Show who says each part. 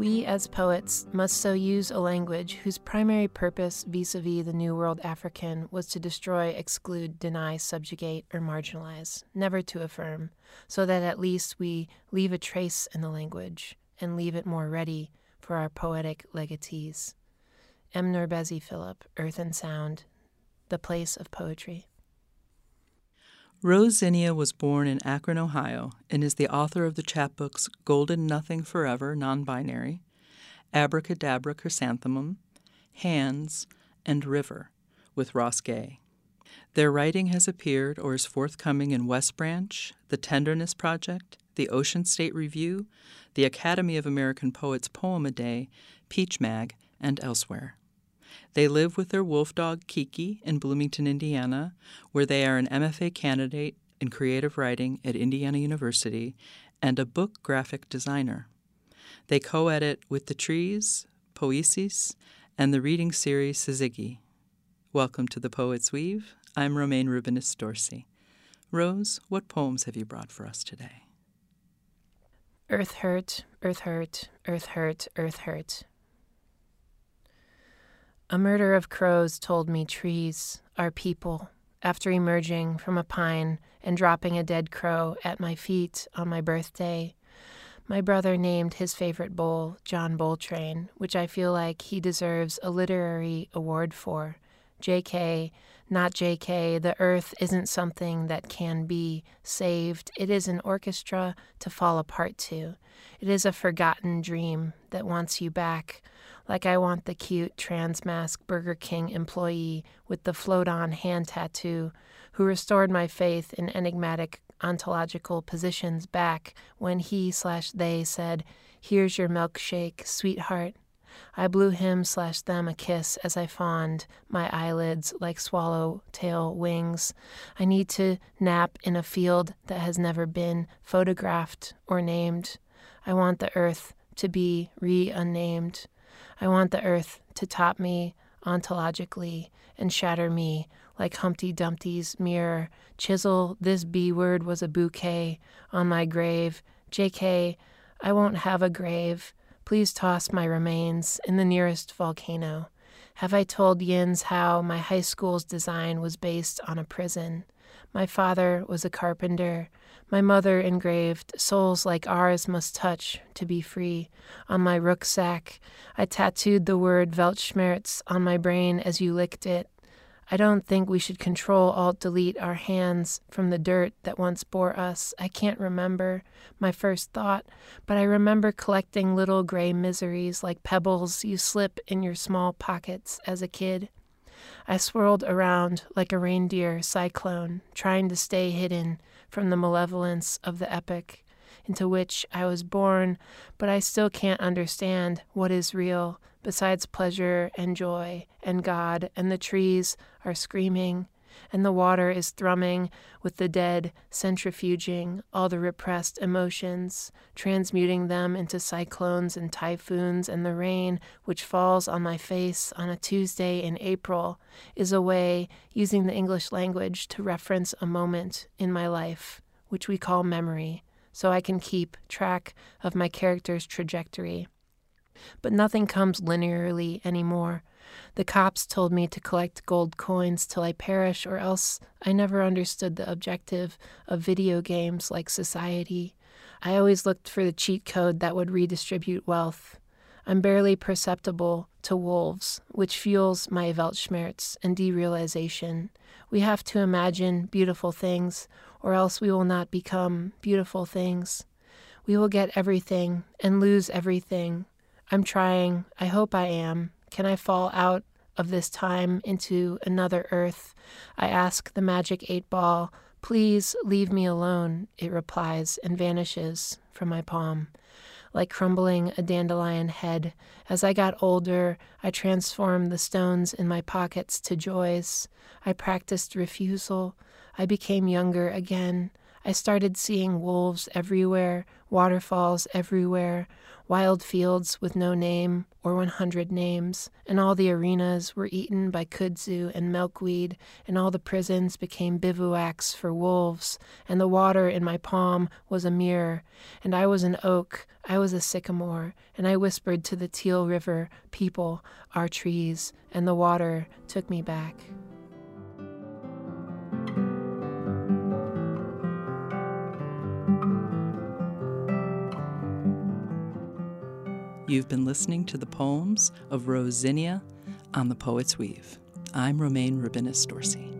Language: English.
Speaker 1: We, as poets, must so use a language whose primary purpose vis a vis the New World African was to destroy, exclude, deny, subjugate, or marginalize, never to affirm, so that at least we leave a trace in the language and leave it more ready for our poetic legatees. M. NourbeSe Philip, Earth and Sound, The Place of Poetry.
Speaker 2: Rose Zinnia was born in Akron, Ohio, and is the author of the chapbooks Golden Nothing Forever, Non Binary, Abracadabra Chrysanthemum, Hands, and River, with Ross Gay. Their writing has appeared or is forthcoming in West Branch, The Tenderness Project, the Ocean State Review, the Academy of American Poets Poem a Day, Peach Mag, and elsewhere. They live with their wolf dog Kiki in Bloomington, Indiana, where they are an MFA candidate in creative writing at Indiana University and a book graphic designer. They co edit with The Trees, Poesis, and the reading series Syzygy. Welcome to the Poet's Weave. I'm Romayne Rubinas Dorsey. Rose, what poems have you brought for us today?
Speaker 1: Earth hurt, earth hurt, earth hurt, earth hurt. A murder of crows told me trees are people after emerging from a pine and dropping a dead crow at my feet on my birthday. My brother named his favorite bowl John Boltrain, which I feel like he deserves a literary award for. JK, not JK, the earth isn't something that can be saved. It is an orchestra to fall apart to. It is a forgotten dream that wants you back like I want the cute transmasc Burger King employee with the float on hand tattoo who restored my faith in enigmatic ontological positions back when he slash they said, Here's your milkshake, sweetheart. I blew him slash them a kiss as I fawned, my eyelids like swallow tail wings. I need to nap in a field that has never been photographed or named. I want the earth to be re unnamed. I want the earth to top me ontologically and shatter me like Humpty Dumpty's mirror. Chisel, this B word was a bouquet on my grave. JK, I won't have a grave. Please toss my remains in the nearest volcano. Have I told Yins how my high school's design was based on a prison? My father was a carpenter. My mother engraved, Souls like ours must touch to be free. On my rucksack, I tattooed the word Weltschmerz on my brain as you licked it. I don't think we should control alt delete our hands from the dirt that once bore us. I can't remember my first thought, but I remember collecting little gray miseries like pebbles you slip in your small pockets as a kid. I swirled around like a reindeer cyclone, trying to stay hidden from the malevolence of the epic into which I was born, but I still can't understand what is real besides pleasure and joy and God, and the trees are screaming, and the water is thrumming with the dead, centrifuging all the repressed emotions, transmuting them into cyclones and typhoons, and the rain, which falls on my face on a Tuesday in April, is a way using the English language to reference a moment in my life, which we call memory, so I can keep track of my character's trajectory. But nothing comes linearly anymore. The cops told me to collect gold coins till I perish, or else I never understood the objective of video games like society. I always looked for the cheat code that would redistribute wealth. I'm barely perceptible to wolves, which fuels my Weltschmerz and derealization. We have to imagine beautiful things, or else we will not become beautiful things. We will get everything and lose everything. I'm trying. I hope I am. Can I fall out of this time into another earth? I ask the magic eight ball. Please leave me alone, it replies and vanishes from my palm. Like crumbling a dandelion head, as I got older, I transformed the stones in my pockets to joys. I practiced refusal. I became younger again. I started seeing wolves everywhere, waterfalls everywhere, wild fields with no name or 100 names, and all the arenas were eaten by kudzu and milkweed, and all the prisons became bivouacs for wolves, and the water in my palm was a mirror, and I was an oak, I was a sycamore, and I whispered to the Teal River, People are trees, and the water took me back.
Speaker 2: You've been listening to the poems of Rose Zinnia on The Poet's Weave. I'm Romayne Rubinas Dorsey.